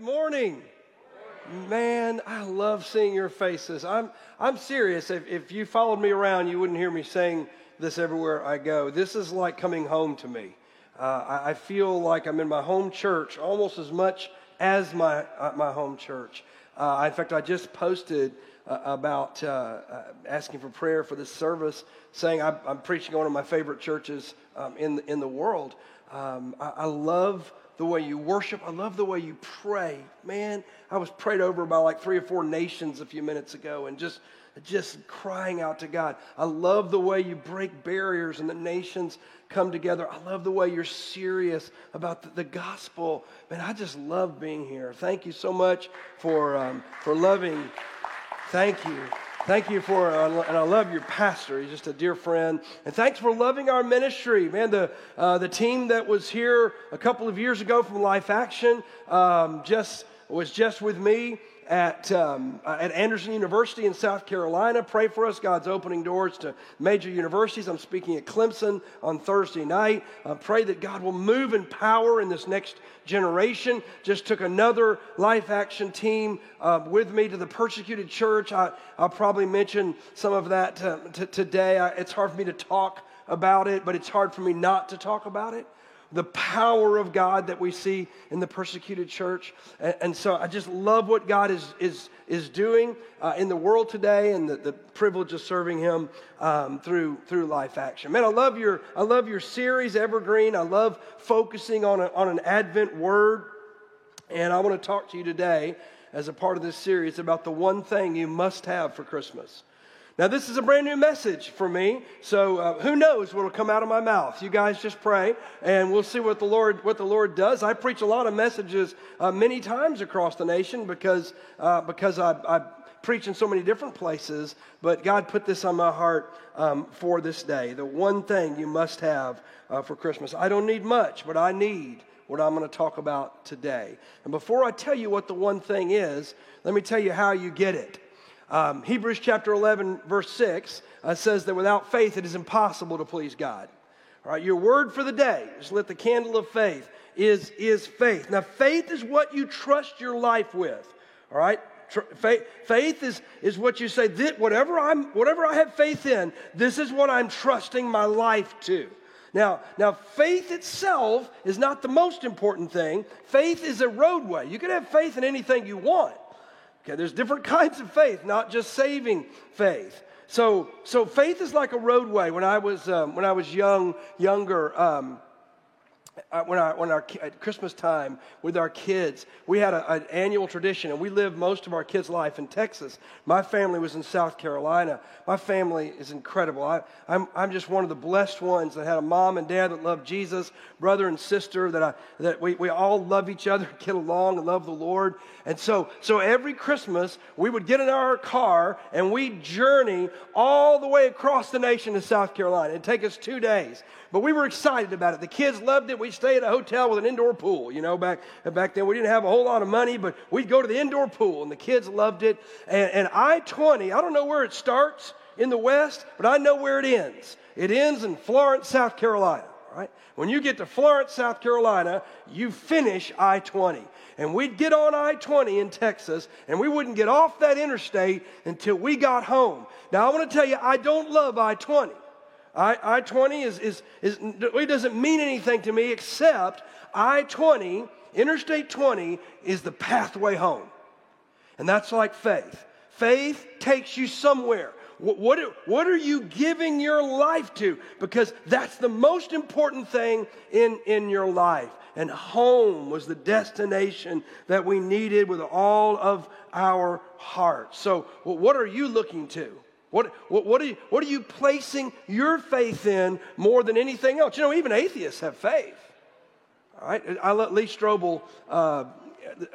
Morning. Man, I love seeing your faces. I'm, I'm serious. If, if you followed me around, you wouldn't hear me saying this everywhere I go. This is like coming home to me. Uh, I, I, feel like I'm in my home church almost as much as my, uh, my home church. Uh, in fact, I just posted uh, about uh, uh, asking for prayer for this service, saying I'm, I'm, preaching one of my favorite churches um, in, in the world. Um, I, I love the way you worship. I love the way you pray. Man, I was prayed over by like three or four nations a few minutes ago and just just crying out to God. I love the way you break barriers and the nations come together. I love the way you're serious about the, the gospel. Man, I just love being here. Thank you so much for, um, for loving. Thank you. Thank you for, uh, and I love your pastor. He's just a dear friend. And thanks for loving our ministry. Man, the, uh, the team that was here a couple of years ago from Life Action um, just was just with me at, um, at Anderson University in South Carolina. Pray for us. God's opening doors to major universities. I'm speaking at Clemson on Thursday night. Uh, pray that God will move in power in this next generation. Just took another life action team uh, with me to the persecuted church. I, will probably mention some of that uh, t- today. I, it's hard for me to talk about it, but it's hard for me not to talk about it the power of God that we see in the persecuted church. And, and so I just love what God is, is, is doing uh, in the world today and the, the privilege of serving Him um, through, through Life Action. Man, I love your, I love your series, Evergreen. I love focusing on, a, on an Advent word. And I want to talk to you today as a part of this series about the one thing you must have for Christmas. Now, this is a brand new message for me, so uh, who knows what will come out of my mouth? You guys just pray, and we'll see what the Lord what the Lord does. I preach a lot of messages uh, many times across the nation because uh, because I, I, preach in so many different places. But God put this on my heart um, for this day. The one thing you must have uh, for Christmas. I don't need much, but I need what I'm going to talk about today. And before I tell you what the one thing is, let me tell you how you get it. Um, Hebrews chapter 11, verse 6 uh, says that without faith it is impossible to please God. All right, your word for the day is lit the candle of faith is, is faith. Now, faith is what you trust your life with. All right? faith, faith is, is what you say, that whatever, I'm, whatever I have faith in, this is what I'm trusting my life to. Now, now, faith itself is not the most important thing. Faith is a roadway. You can have faith in anything you want. Okay, there's different kinds of faith, not just saving faith. So, so faith is like a roadway. When I was um, when I was young, younger, um, uh, when, our, when our, at Christmas time with our kids, we had a, an annual tradition, and we lived most of our kids' life in Texas. My family was in South Carolina. My family is incredible. I, I'm, I'm just one of the blessed ones that had a mom and dad that loved Jesus, brother and sister, that, I, that we, we all love each other, get along, and love the Lord. And so, so every Christmas, we would get in our car and we'd journey all the way across the nation to South Carolina. It'd take us two days. But we were excited about it. The kids loved it. We'd stay at a hotel with an indoor pool. You know, back, back then we didn't have a whole lot of money, but we'd go to the indoor pool, and the kids loved it. And, and I 20, I don't know where it starts in the West, but I know where it ends. It ends in Florence, South Carolina. Right? When you get to Florence, South Carolina, you finish I 20. And we'd get on I 20 in Texas, and we wouldn't get off that interstate until we got home. Now, I want to tell you, I don't love I 20. I 20 is, is, is, it doesn't mean anything to me except I 20, Interstate 20, is the pathway home. And that's like faith. Faith takes you somewhere. What, what, are you giving your life to? Because that's the most important thing in, in your life. And home was the destination that we needed with all of our hearts. So, what are you looking to? What, what, what, are you, what are you placing your faith in more than anything else? You know, even atheists have faith. All right, I let Lee Strobel uh,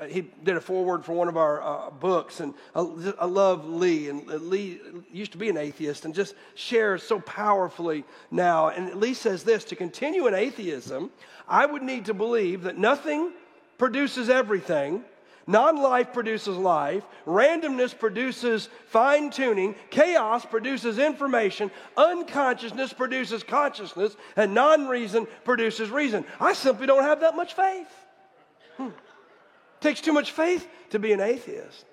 he did a foreword for one of our uh, books, and I, I, love Lee. And Lee used to be an atheist and just shares so powerfully now. And Lee says this to continue in atheism, I would need to believe that nothing produces everything. Non life produces life. Randomness produces fine tuning. Chaos produces information. Unconsciousness produces consciousness. And non reason produces reason. I simply don't have that much faith. Hmm takes too much faith to be an atheist.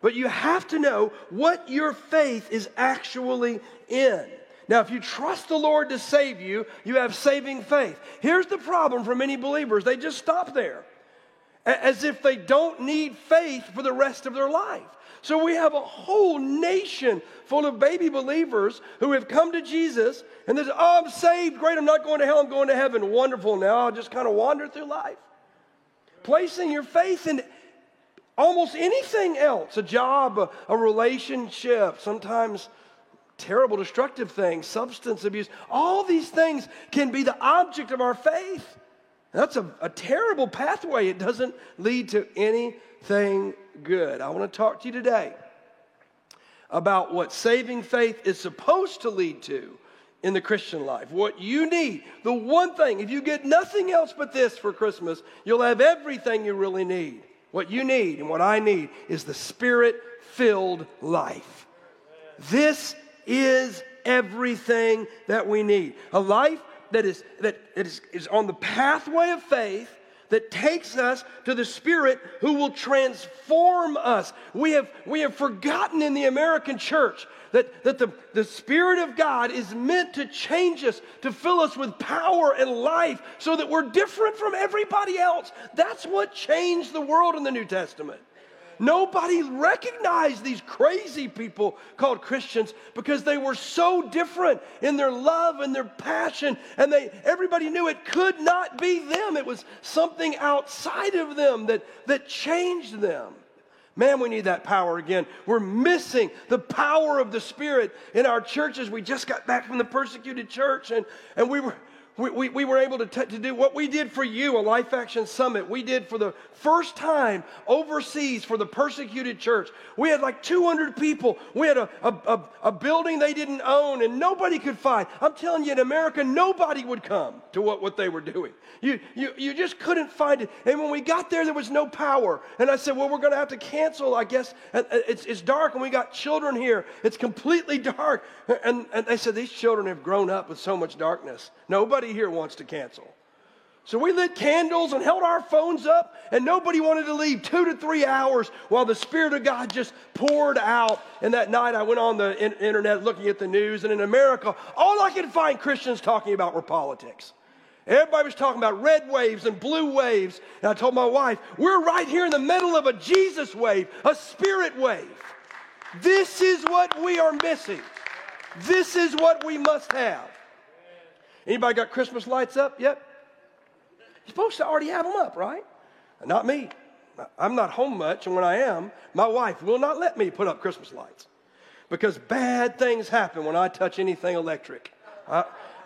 But you have to know what your faith is actually in. Now, if you trust the Lord to save you, you have saving faith. Here's the problem for many believers they just stop there, as if they don't need faith for the rest of their life. So we have a whole nation full of baby believers who have come to Jesus and they say, Oh, I'm saved. Great. I'm not going to hell. I'm going to heaven. Wonderful. Now I'll just kind of wander through life placing your faith in almost anything else a job, a, relationship, sometimes terrible, destructive things, substance abuse. All these things can be the object of our faith. That's a, a terrible pathway. It doesn't lead to anything good. I want to talk to you today about what saving faith is supposed to lead to in the Christian life. What you need, the one thing, if you get nothing else but this for Christmas, you'll have everything you really need. What you need and what I need is the spirit filled life. This is everything that we need. A life that is, that is, is on the pathway of faith that takes us to the Spirit who will transform us. We have, we have forgotten in the American church that, that the, the Spirit of God is meant to change us, to fill us with power and life so that we're different from everybody else. That's what changed the world in the New Testament. Nobody recognized these crazy people called Christians because they were so different in their love and their passion and they everybody knew it could not be them. It was something outside of them that, that changed them. Man, we need that power again. We're missing the power of the Spirit in our churches. We just got back from the persecuted church and, and we were we, we, we were able to, t- to do what we did for you, a Life Action Summit. We did for the first time overseas for the persecuted church. We had like 200 people. We had a, a, a, a building they didn't own and nobody could find. I'm telling you, in America, nobody would come to what, what they were doing. You, you, you just couldn't find it. And when we got there, there was no power. And I said, well, we're going to have to cancel, I guess. It's, it's dark and we got children here. It's completely dark. And, and they said, these children have grown up with so much darkness. Nobody here wants to cancel. So we lit candles and held our phones up, and nobody wanted to leave two to three hours while the Spirit of God just poured out. And that night I went on the internet looking at the news, and in America, all I could find Christians talking about were politics. Everybody was talking about red waves and blue waves. And I told my wife, we're right here in the middle of a Jesus wave, a spirit wave. This is what we are missing. This is what we must have. Anybody got Christmas lights up yet? You're supposed to already have them up, right? Not me. I'm not home much, and when I am, my wife will not let me put up Christmas lights because bad things happen when I touch anything electric. I,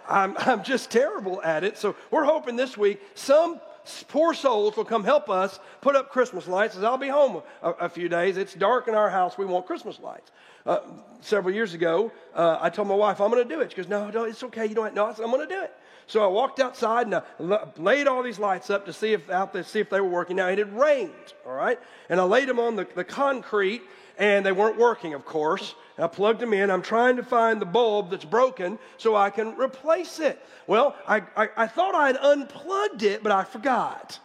I'm, I'm just terrible at it. So we're hoping this week some poor souls will come help us put up Christmas lights as I'll be home a, a few days. It's dark in our house. We want Christmas lights. Uh, several years ago, uh, I told my wife, I'm going to do it. She goes, No, no, it's okay. You don't. Said, I'm going to do it. So I walked outside and I laid all these lights up to see if out there, see if they were working. Now it had rained, all right, and I laid them on the, the concrete, and they weren't working, of course. And I plugged them in. I'm trying to find the bulb that's broken so I can replace it. Well, I, I, I thought I had unplugged it, but I forgot.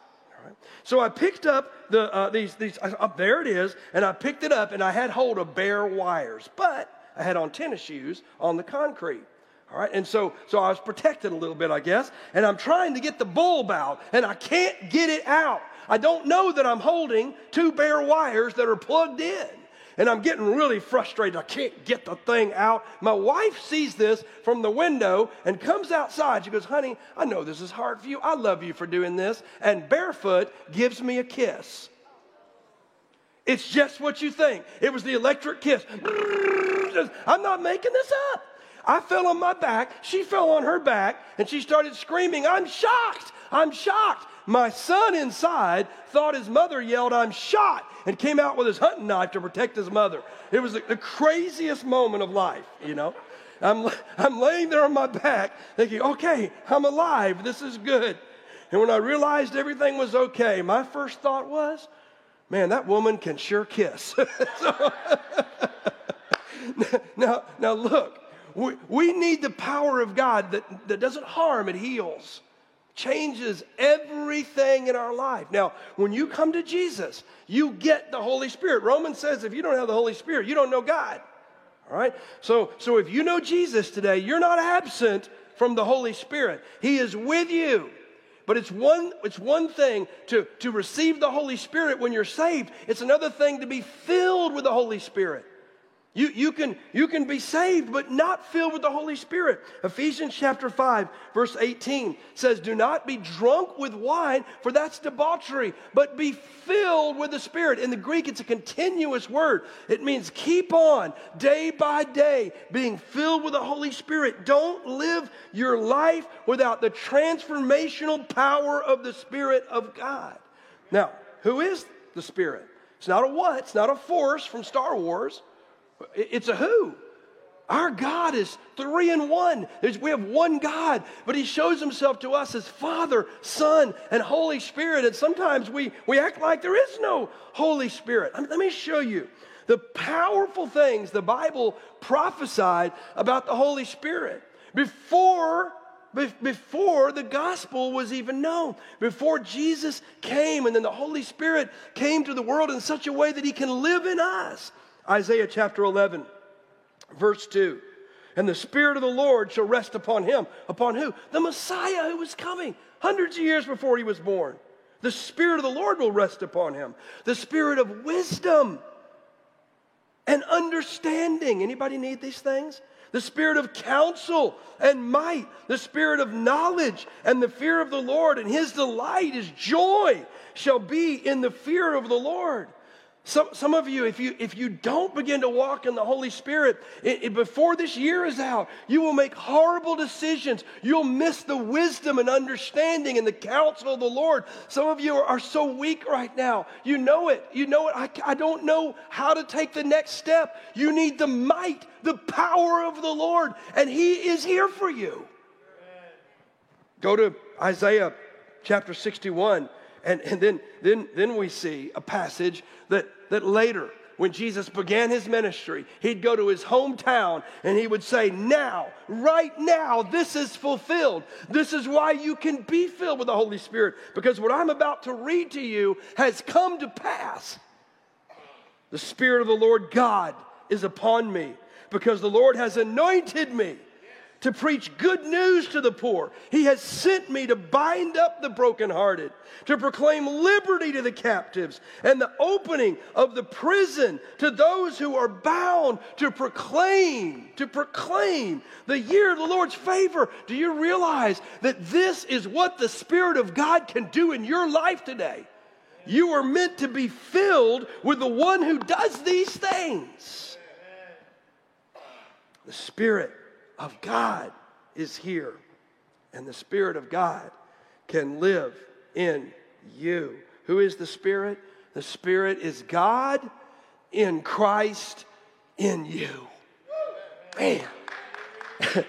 So I picked up the, uh, these, these uh, there it is, and I picked it up and I had hold of bare wires, but I had on tennis shoes on the concrete. All right, and so, so I was protected a little bit, I guess, and I'm trying to get the bulb out, and I can't get it out. I don't know that I'm holding two bare wires that are plugged in. And I'm getting really frustrated. I can't get the thing out. My wife sees this from the window and comes outside. She goes, Honey, I know this is hard for you. I love you for doing this. And barefoot gives me a kiss. It's just what you think. It was the electric kiss. I'm not making this up. I fell on my back. She fell on her back and she started screaming, I'm shocked. I'm shocked. My son inside thought his mother yelled, I'm shot, and came out with his hunting knife to protect his mother. It was the, the craziest moment of life, you know. I'm, I'm laying there on my back thinking, okay, I'm alive. This is good. And when I realized everything was okay, my first thought was, man, that woman can sure kiss. so, now, now, look, we, we need the power of God that, that doesn't harm, it heals, changes everything in our life. Now, when you come to Jesus, you get the Holy Spirit. Romans says if you don't have the Holy Spirit, you don't know God. All right? So, so if you know Jesus today, you're not absent from the Holy Spirit. He is with you. But it's one, it's one thing to, to receive the Holy Spirit when you're saved, it's another thing to be filled with the Holy Spirit. You, you, can, you can be saved, but not filled with the Holy Spirit. Ephesians chapter 5, verse 18 says, Do not be drunk with wine, for that's debauchery, but be filled with the Spirit. In the Greek, it's a continuous word. It means keep on day by day being filled with the Holy Spirit. Don't live your life without the transformational power of the Spirit of God. Now, who is the Spirit? It's not a what, it's not a force from Star Wars. It's a who. Our God is three in one. There's, we have one God, but He shows Himself to us as Father, Son, and Holy Spirit. And sometimes we, we act like there is no Holy Spirit. let me show you the powerful things the Bible prophesied about the Holy Spirit before before the gospel was even known, before Jesus came, and then the Holy Spirit came to the world in such a way that He can live in us. Isaiah chapter 11, verse 2. And the Spirit of the Lord shall rest upon him. Upon who? The Messiah who was coming hundreds of years before he was born. The Spirit of the Lord will rest upon him. The Spirit of wisdom and understanding. Anybody need these things? The Spirit of counsel and might. The Spirit of knowledge and the fear of the Lord. And his delight, his joy shall be in the fear of the Lord. Some, some of you, if you, if you don't begin to walk in the Holy Spirit it, it, before this year is out, you will make horrible decisions. You'll miss the wisdom and understanding and the counsel of the Lord. Some of you are, are so weak right now. You know it. You know it. I, I don't know how to take the next step. You need the might, the power of the Lord, and He is here for you. Go to Isaiah chapter 61. And, and then, then, then we see a passage that, that later, when Jesus began his ministry, he'd go to his hometown and he would say, Now, right now, this is fulfilled. This is why you can be filled with the Holy Spirit, because what I'm about to read to you has come to pass. The Spirit of the Lord God is upon me, because the Lord has anointed me to preach good news to the poor. He has sent me to bind up the brokenhearted, to proclaim liberty to the captives, and the opening of the prison to those who are bound, to proclaim, to proclaim the year of the Lord's favor. Do you realize that this is what the Spirit of God can do in your life today? You are meant to be filled with the one who does these things. The Spirit of God is here, and the Spirit of God can live in you. Who is the Spirit? The Spirit is God in Christ in you. Man.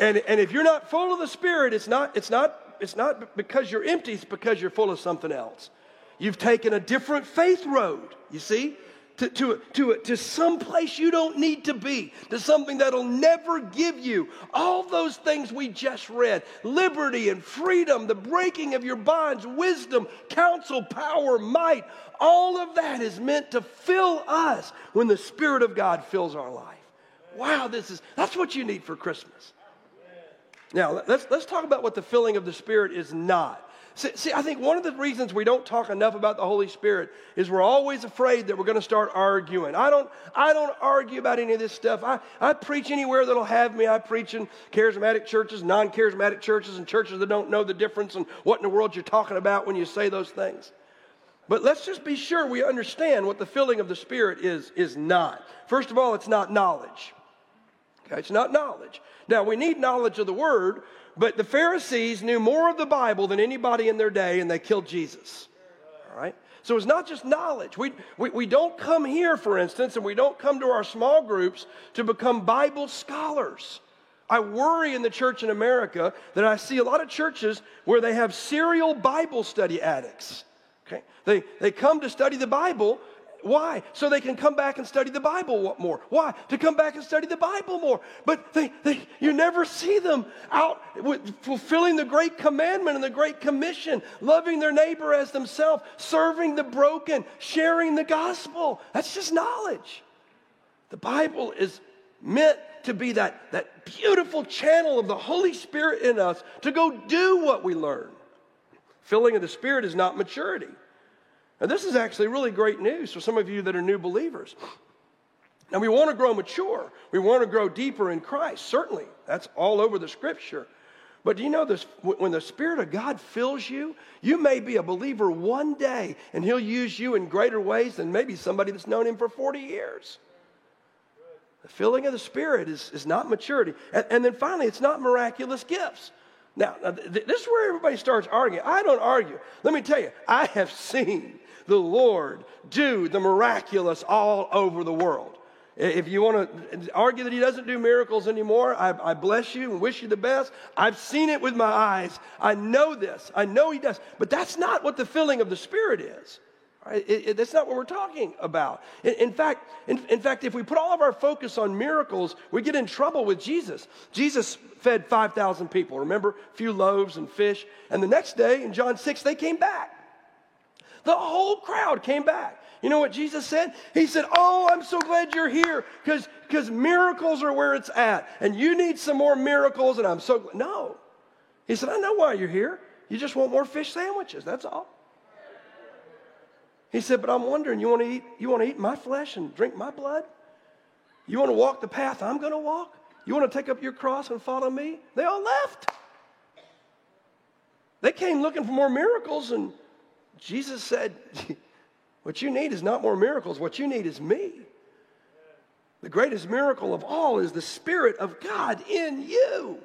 and, and if you're not full of the Spirit, it's not, it's, not, it's not because you're empty, it's because you're full of something else. You've taken a different faith road, you see? To, to, to, to some place you don't need to be, to something that'll never give you all those things we just read liberty and freedom, the breaking of your bonds, wisdom, counsel, power, might. All of that is meant to fill us when the Spirit of God fills our life. Wow, this is that's what you need for Christmas. Now, let's, let's talk about what the filling of the Spirit is not. See, see, I think one of the reasons we don't talk enough about the Holy Spirit is we're always afraid that we're going to start arguing. I don't, I don't argue about any of this stuff. I, I preach anywhere that'll have me. I preach in charismatic churches, non charismatic churches, and churches that don't know the difference and what in the world you're talking about when you say those things. But let's just be sure we understand what the filling of the Spirit is, is not. First of all, it's not knowledge. Okay, it's not knowledge. Now, we need knowledge of the Word, but the Pharisees knew more of the Bible than anybody in their day, and they killed Jesus. All right? So it's not just knowledge. We, we, we don't come here, for instance, and we don't come to our small groups to become Bible scholars. I worry in the church in America that I see a lot of churches where they have serial Bible study addicts. Okay? They, they come to study the Bible. Why? So they can come back and study the Bible more. Why? To come back and study the Bible more. But they, they, you never see them out fulfilling the great commandment and the great commission, loving their neighbor as themselves, serving the broken, sharing the gospel. That's just knowledge. The Bible is meant to be that, that beautiful channel of the Holy Spirit in us to go do what we learn. Filling of the Spirit is not maturity. Now, this is actually really great news for some of you that are new believers. Now, we want to grow mature. We want to grow deeper in Christ. Certainly, that's all over the scripture. But do you know this? When the Spirit of God fills you, you may be a believer one day, and He'll use you in greater ways than maybe somebody that's known Him for 40 years. The filling of the Spirit is, is not maturity. And, and then finally, it's not miraculous gifts. Now, this is where everybody starts arguing. I don't argue. Let me tell you, I have seen the Lord do the miraculous all over the world. If you want to argue that he doesn't do miracles anymore, I, I, bless you and wish you the best. I've seen it with my eyes. I know this. I know he does. But that's not what the filling of the Spirit is. Right? It, it, that's not what we're talking about. In, in fact, in, in fact, if we put all of our focus on miracles, we get in trouble with Jesus. Jesus fed 5,000 people. Remember? A few loaves and fish. And the next day in John 6, they came back. The whole crowd came back. You know what Jesus said? He said, Oh, I'm so glad you're here because miracles are where it's at. And you need some more miracles. And I'm so glad. No. He said, I know why you're here. You just want more fish sandwiches. That's all. He said, But I'm wondering, you want to eat, you want to eat my flesh and drink my blood? You want to walk the path I'm going to walk? You want to take up your cross and follow me? They all left. They came looking for more miracles, and Jesus said, What you need is not more miracles, what you need is me. The greatest miracle of all is the Spirit of God in you.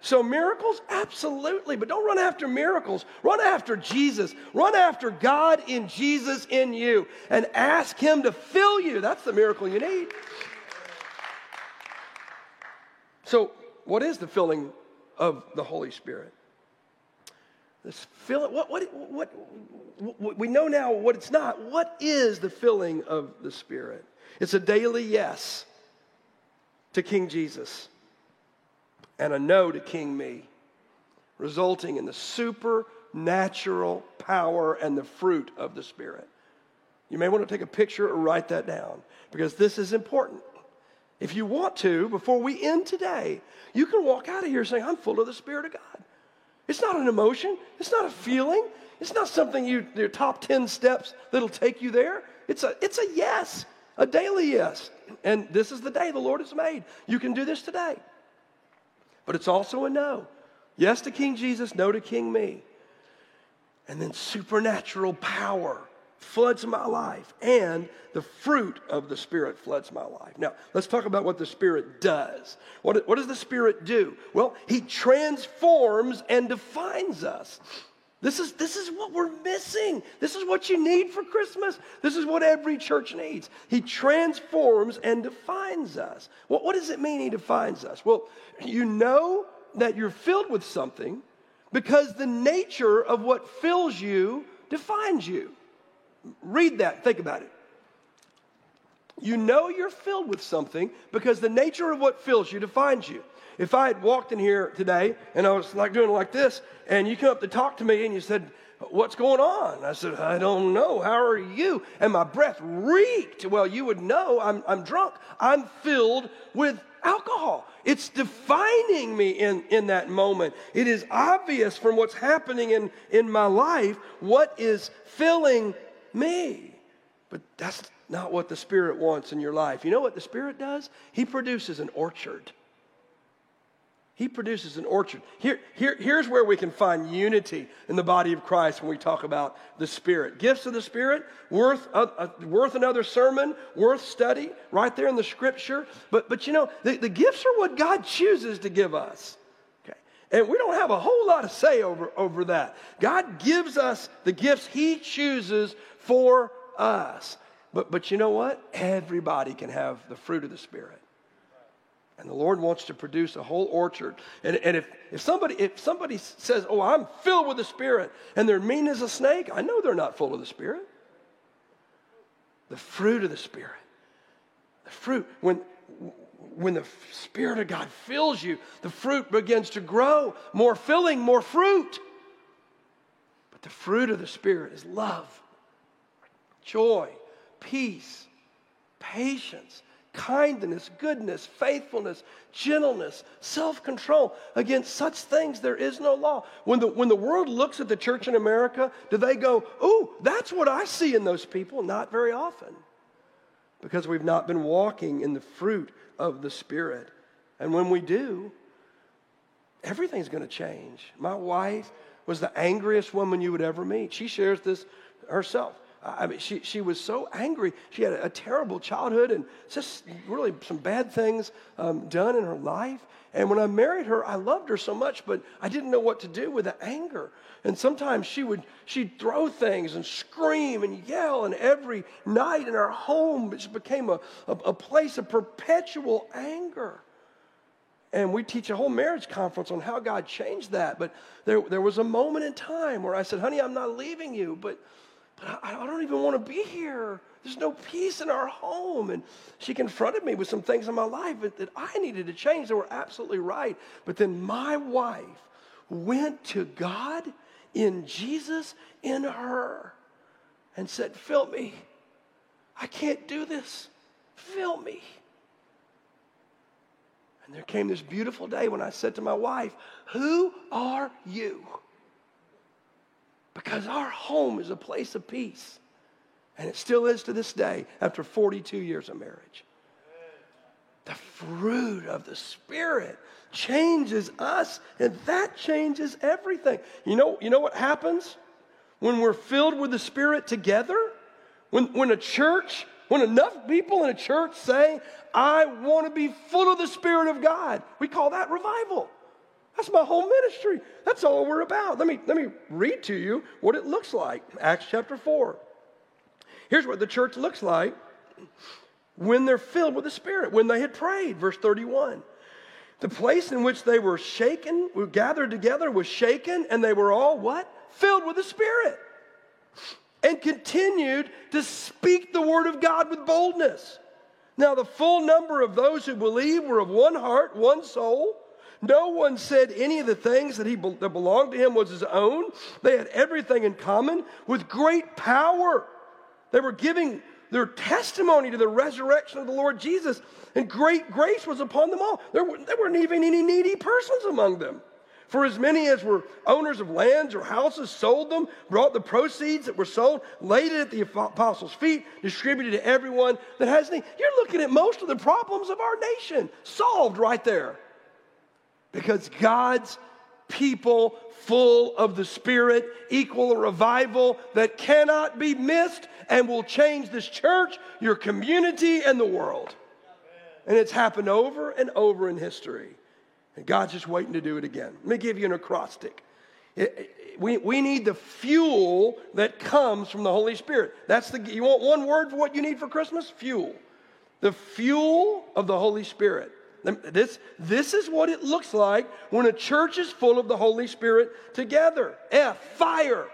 So, miracles? Absolutely. But don't run after miracles. Run after Jesus. Run after God in Jesus in you and ask Him to fill you. That's the miracle you need. So, what is the filling of the Holy Spirit? This fill, what, what, what, what, we know now what it's not. What is the filling of the Spirit? It's a daily yes to King Jesus and a no to King me, resulting in the supernatural power and the fruit of the Spirit. You may want to take a picture or write that down because this is important. If you want to, before we end today, you can walk out of here saying, I'm full of the Spirit of God. It's not an emotion, it's not a feeling, it's not something you, your top 10 steps that'll take you there. It's a, it's a yes, a daily yes. And this is the day the Lord has made. You can do this today. But it's also a no. Yes to King Jesus, no to King me. And then supernatural power floods my life, and the fruit of the Spirit floods my life. Now, let's talk about what the Spirit does. What, what does the Spirit do? Well, He transforms and defines us. This is, this is what we're missing. This is what you need for Christmas. This is what every church needs. He transforms and defines us. Well, what does it mean He defines us? Well, you know that you're filled with something because the nature of what fills you defines you. Read that, think about it. You know you're filled with something because the nature of what fills you defines you. If I had walked in here today and I was like doing like this, and you come up to talk to me and you said, What's going on? I said, I don't know. How are you? And my breath reeked. Well, you would know I'm, I'm drunk. I'm filled with alcohol. It's defining me in, in that moment. It is obvious from what's happening in, in my life what is filling me. But that's not what the Spirit wants in your life. You know what the Spirit does? He produces an orchard. He produces an orchard. Here, here, here's where we can find unity in the body of Christ when we talk about the Spirit. Gifts of the Spirit, worth, uh, uh, worth another sermon, worth study, right there in the Scripture. But, but you know, the, the gifts are what God chooses to give us. Okay? And we don't have a whole lot to say over, over that. God gives us the gifts He chooses for us. But, but you know what? Everybody can have the fruit of the Spirit. And the Lord wants to produce a whole orchard. And, and if, if, somebody, if somebody says, Oh, I'm filled with the Spirit, and they're mean as a snake, I know they're not full of the Spirit. The fruit of the Spirit. The fruit. When, when the Spirit of God fills you, the fruit begins to grow. More filling, more fruit. But the fruit of the Spirit is love, joy, peace, patience kindness, goodness, faithfulness, gentleness, self control. Against such things, there is no law. When the, when the world looks at the church in America, do they go, Ooh, that's what I see in those people? Not very often. Because we've not been walking in the fruit of the Spirit. And when we do, everything's going to change. My wife was the angriest woman you would ever meet. She shares this herself. I mean, she, she was so angry. She had a, a terrible childhood and just really some bad things um, done in her life. And when I married her, I loved her so much, but I didn't know what to do with the anger. And sometimes she would she'd throw things and scream and yell, and every night in our home it just became a, a, a place of perpetual anger. And we teach a whole marriage conference on how God changed that. But there, there was a moment in time where I said, honey, I'm not leaving you, but but I, I don't even want to be here. There's no peace in our home. And she confronted me with some things in my life that, that I needed to change. that were absolutely right. But then my wife went to God in Jesus in her and said, Fill me. I can't do this. Fill me. And there came this beautiful day when I said to my wife, Who are you? Because our home is a place of peace. And it still is to this day after 42 years of marriage. The fruit of the Spirit changes us, and that changes everything. You know, you know what happens when we're filled with the Spirit together? When, when a church, when enough people in a church say, I want to be full of the Spirit of God, we call that revival. That's my whole ministry. That's all we're about. Let me, let me read to you what it looks like. Acts chapter 4. Here's what the church looks like when they're filled with the Spirit, when they had prayed. Verse 31. The place in which they were shaken, were gathered together, was shaken, and they were all what? Filled with the Spirit. And continued to speak the word of God with boldness. Now, the full number of those who believed were of one heart, one soul. No one said any of the things that, he, that belonged to him was his own. They had everything in common with great power. They were giving their testimony to the resurrection of the Lord Jesus, and great grace was upon them all. There, were, there weren't even any needy persons among them. For as many as were owners of lands or houses sold them, brought the proceeds that were sold, laid it at the apostles' feet, distributed to everyone that has need. You're looking at most of the problems of our nation solved right there. Because God's people full of the Spirit equal a revival that cannot be missed and will change this church, your community, and the world. And it's happened over and over in history. And God's just waiting to do it again. Let me give you an acrostic. It, it, we, we need the fuel that comes from the Holy Spirit. That's the, you want one word for what you need for Christmas? Fuel. The fuel of the Holy Spirit. This, this is what it looks like when a church is full of the Holy Spirit together. F, fire.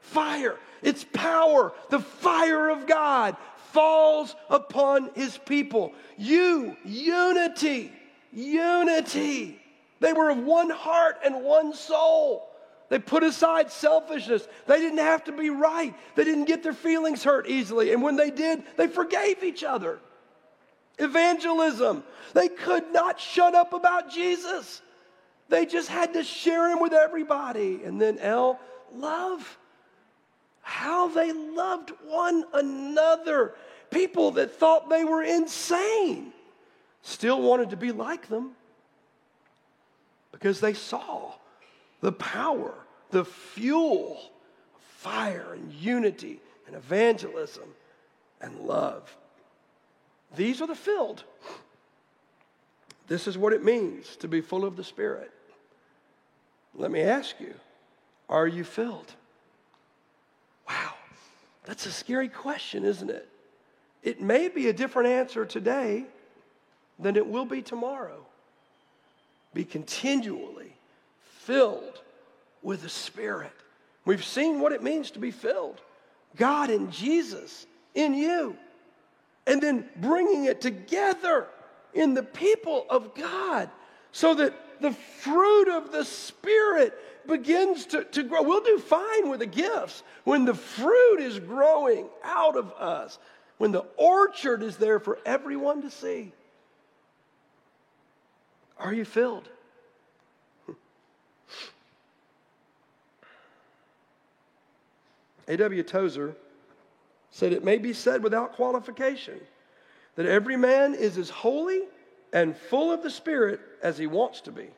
Fire. It's power. The fire of God falls upon his people. You, unity. Unity. They were of one heart and one soul. They put aside selfishness. They didn't have to be right. They didn't get their feelings hurt easily. And when they did, they forgave each other. Evangelism. They could not shut up about Jesus. They just had to share him with everybody. And then L, love. How they loved one another. People that thought they were insane still wanted to be like them because they saw the power, the fuel, fire and unity and evangelism and love. These are the filled. This is what it means to be full of the Spirit. Let me ask you are you filled? Wow, that's a scary question, isn't it? It may be a different answer today than it will be tomorrow. Be continually filled with the Spirit. We've seen what it means to be filled God and Jesus in you, and then bringing it together in the people of God so that the fruit of the Spirit begins to, to grow. We'll do fine with the gifts when the fruit is growing out of us, when the orchard is there for everyone to see. Are you filled? A.W. Tozer said, It may be said without qualification that every man is as holy and full of the Spirit as he wants to be.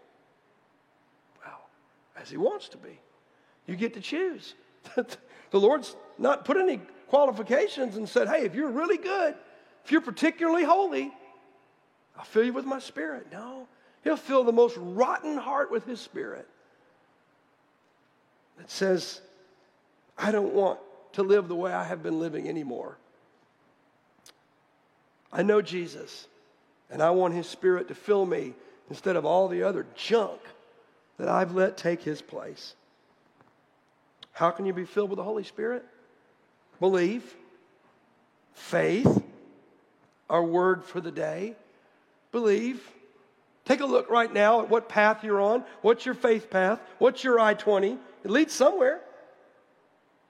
Well, as he wants to be. You get to choose. the Lord's not put any qualifications and said, hey, if you're really good, if you're particularly holy, I'll fill you with my spirit. No, He'll fill the most rotten heart with His spirit that says, I don't want to live the way I have been living anymore. I know Jesus, and I want His Spirit to fill me instead of all the other junk that I've let take His place. How can you be filled with the Holy Spirit? Believe, faith, our word for the day. Believe. Take a look right now at what path you're on. What's your faith path? What's your I 20? It leads somewhere.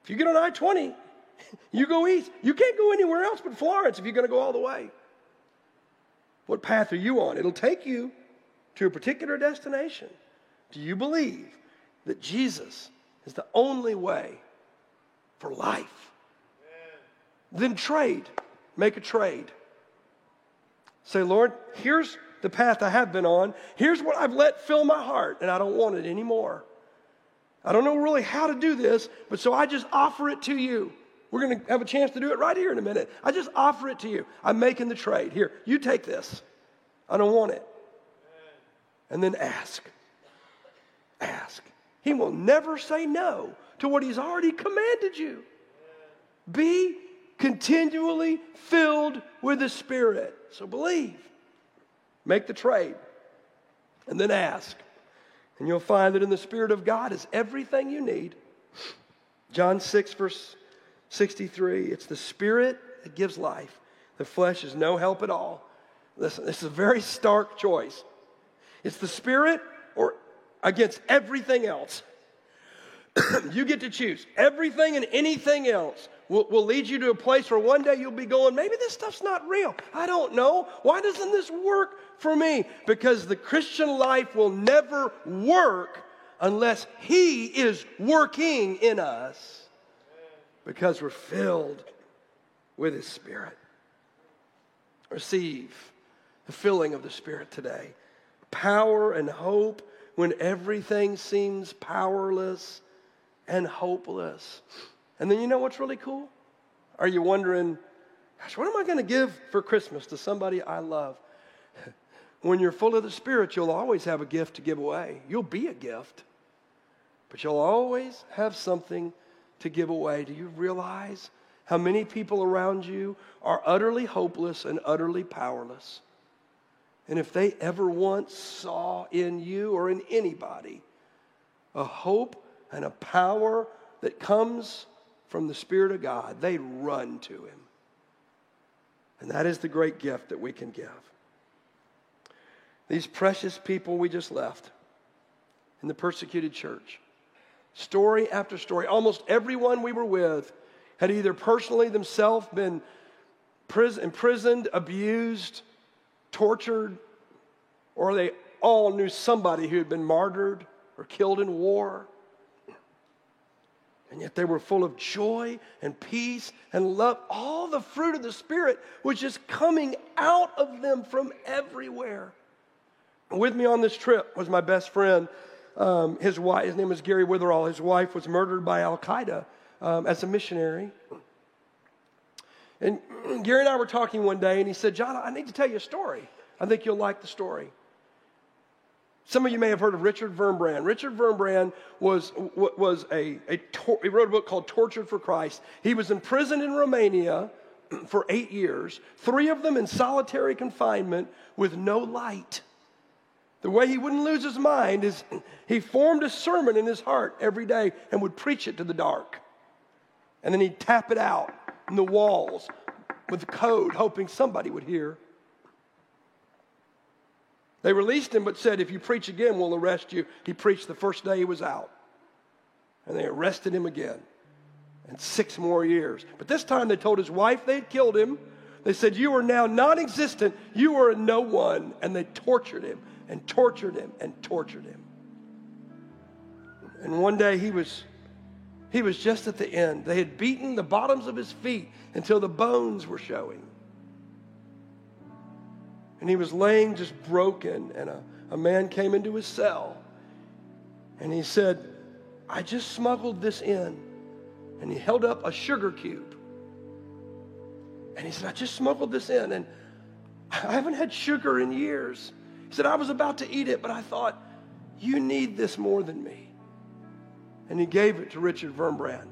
If you get on I 20, you go east. You can't go anywhere else but Florence if you're going to go all the way. What path are you on? It'll take you to a particular destination. Do you believe that Jesus is the only way for life? Then trade. Make a trade. Say, Lord, here's the path I have been on. Here's what I've let fill my heart, and I don't want it anymore. I don't know really how to do this, but so I just offer it to you. We're going to have a chance to do it right here in a minute. I just offer it to you. I'm making the trade. Here, you take this. I don't want it. And then ask. Ask. He will never say no to what he's already commanded you. Be continually filled with the Spirit. So believe. Make the trade. And then ask. And you'll find that in the Spirit of God is everything you need. John 6, verse 63 it's the Spirit that gives life, the flesh is no help at all. Listen, this is a very stark choice. It's the Spirit or against everything else. you get to choose. Everything and anything else will, will lead you to a place where one day you'll be going, maybe this stuff's not real. I don't know. Why doesn't this work for me because the Christian life will never work unless He is working in us because we're filled with His Spirit. Receive the filling of the Spirit today. Power and hope when everything seems powerless and hopeless. And then you know what's really cool? Are you wondering, gosh, what am I going to give for Christmas to somebody I love? When you're full of the Spirit, you'll always have a gift to give away. You'll be a gift, but you'll always have something to give away. Do you realize how many people around you are utterly hopeless and utterly powerless? And if they ever once saw in you or in anybody a hope and a power that comes from the Spirit of God, they'd run to Him. And that is the great gift that we can give. These precious people we just left in the persecuted church. Story after story. Almost everyone we were with had either personally themselves been imprisoned, abused, tortured, or they all knew somebody who had been martyred or killed in war. And yet they were full of joy and peace and love. All the fruit of the Spirit was just coming out of them from everywhere. With me on this trip was my best friend. Um, his wife, his name was Gary Witherall. His wife was murdered by Al Qaeda um, as a missionary. And Gary and I were talking one day, and he said, John, I need to tell you a story. I think you'll like the story. Some of you may have heard of Richard Wurmbrand. Richard Wurmbrand was, was a, a he wrote a book called Tortured for Christ. He was imprisoned in Romania for eight years, three of them in solitary confinement with no light. The way he wouldn't lose his mind is he formed a sermon in his heart every day and would preach it to the dark. And then he'd tap it out in the walls with code, hoping somebody would hear. They released him, but said, If you preach again, we'll arrest you. He preached the first day he was out. And they arrested him again. And six more years. But this time they told his wife they'd killed him. They said, You are now non existent. You are no one. And they tortured him and tortured him and tortured him. And one day he was he was just at the end. They had beaten the bottoms of his feet until the bones were showing. And he was laying just broken, and a, a man came into his cell. And he said, I just smuggled this in. And he held up a sugar cube. And he said, I just smuggled this in, and I haven't had sugar in years. He said, I was about to eat it, but I thought, you need this more than me. And he gave it to Richard Wurmbrand.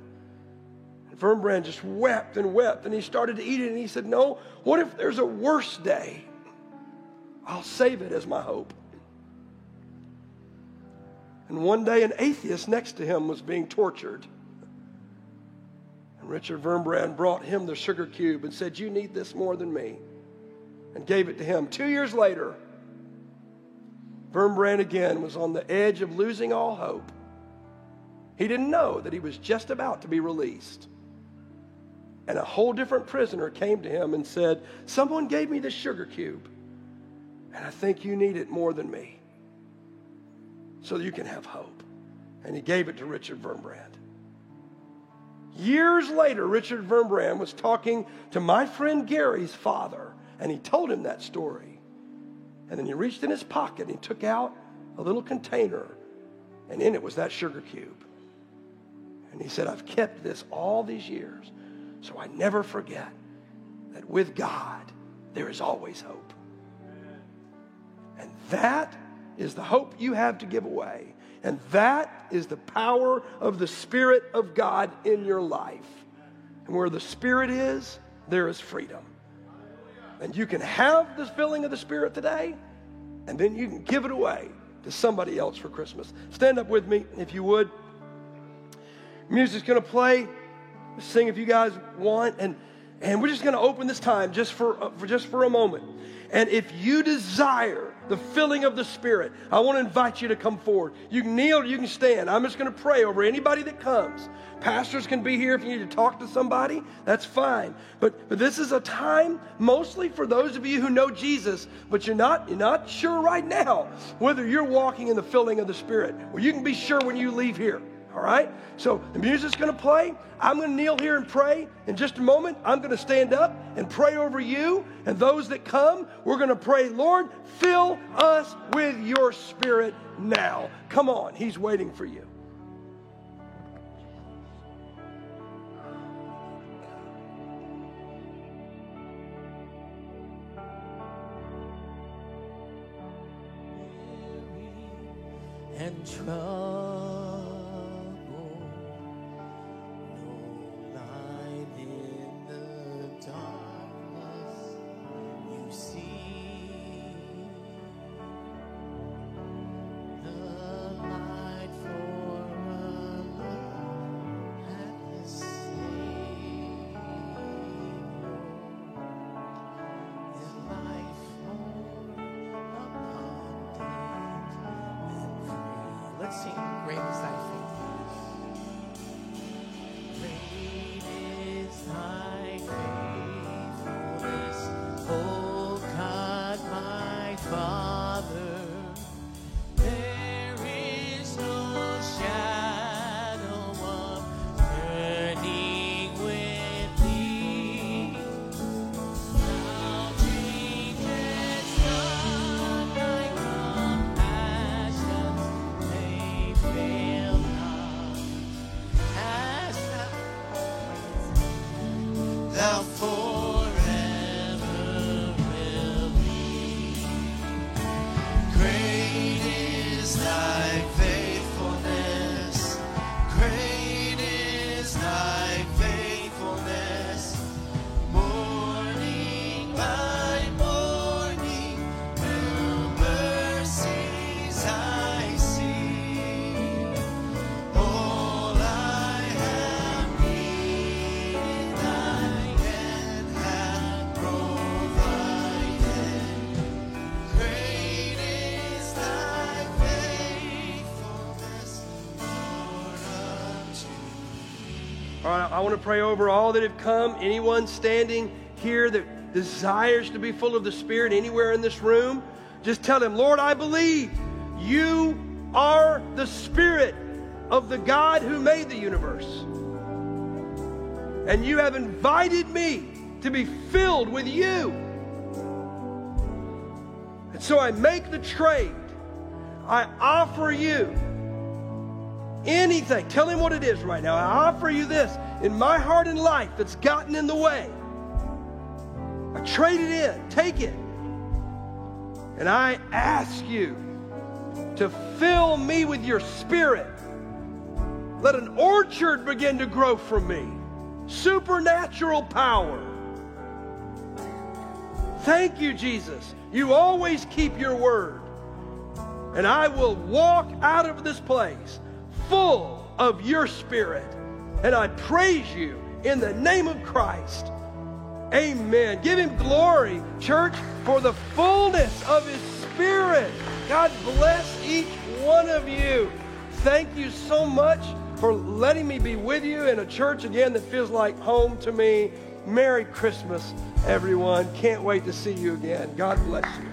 And Wurmbrand just wept and wept, and he started to eat it, and he said, No, what if there's a worse day? I'll save it as my hope. And one day, an atheist next to him was being tortured. And Richard Wurmbrand brought him the sugar cube and said, You need this more than me. And gave it to him. Two years later, Wurmbrand again was on the edge of losing all hope. He didn't know that he was just about to be released. And a whole different prisoner came to him and said, Someone gave me this sugar cube. And I think you need it more than me so you can have hope. And he gave it to Richard Wurmbrand. Years later, Richard Wurmbrand was talking to my friend Gary's father, and he told him that story. And then he reached in his pocket and he took out a little container, and in it was that sugar cube. And he said, I've kept this all these years, so I never forget that with God, there is always hope. And that is the hope you have to give away. And that is the power of the Spirit of God in your life. And where the Spirit is, there is freedom. And you can have this filling of the Spirit today, and then you can give it away to somebody else for Christmas. Stand up with me, if you would. Music's going to play. Sing if you guys want. And, and we're just going to open this time just for, uh, for, just for a moment. And if you desire the filling of the Spirit, I want to invite you to come forward. You can kneel, you can stand. I'm just going to pray over anybody that comes. Pastors can be here if you need to talk to somebody. That's fine. But, but this is a time mostly for those of you who know Jesus, but you're not, you're not sure right now whether you're walking in the filling of the Spirit. Well, you can be sure when you leave here. All right? So the music's going to play. I'm going to kneel here and pray. In just a moment, I'm going to stand up and pray over you and those that come. We're going to pray, Lord, fill us with your spirit now. Come on, He's waiting for you. and trust. I want to pray over all that have come. Anyone standing here that desires to be full of the Spirit anywhere in this room, just tell them, Lord, I believe you are the Spirit of the God who made the universe. And you have invited me to be filled with you. And so I make the trade. I offer you anything. Tell him what it is right now. I offer you this in my heart and life that's gotten in the way. I trade it in. Take it. And I ask you to fill me with your spirit. Let an orchard begin to grow from me. Supernatural power. Thank you, Jesus. You always keep your word. And I will walk out of this place full of your spirit. And I praise you in the name of Christ. Amen. Give him glory, church, for the fullness of his spirit. God bless each one of you. Thank you so much for letting me be with you in a church again that feels like home to me. Merry Christmas, everyone. Can't wait to see you again. God bless you.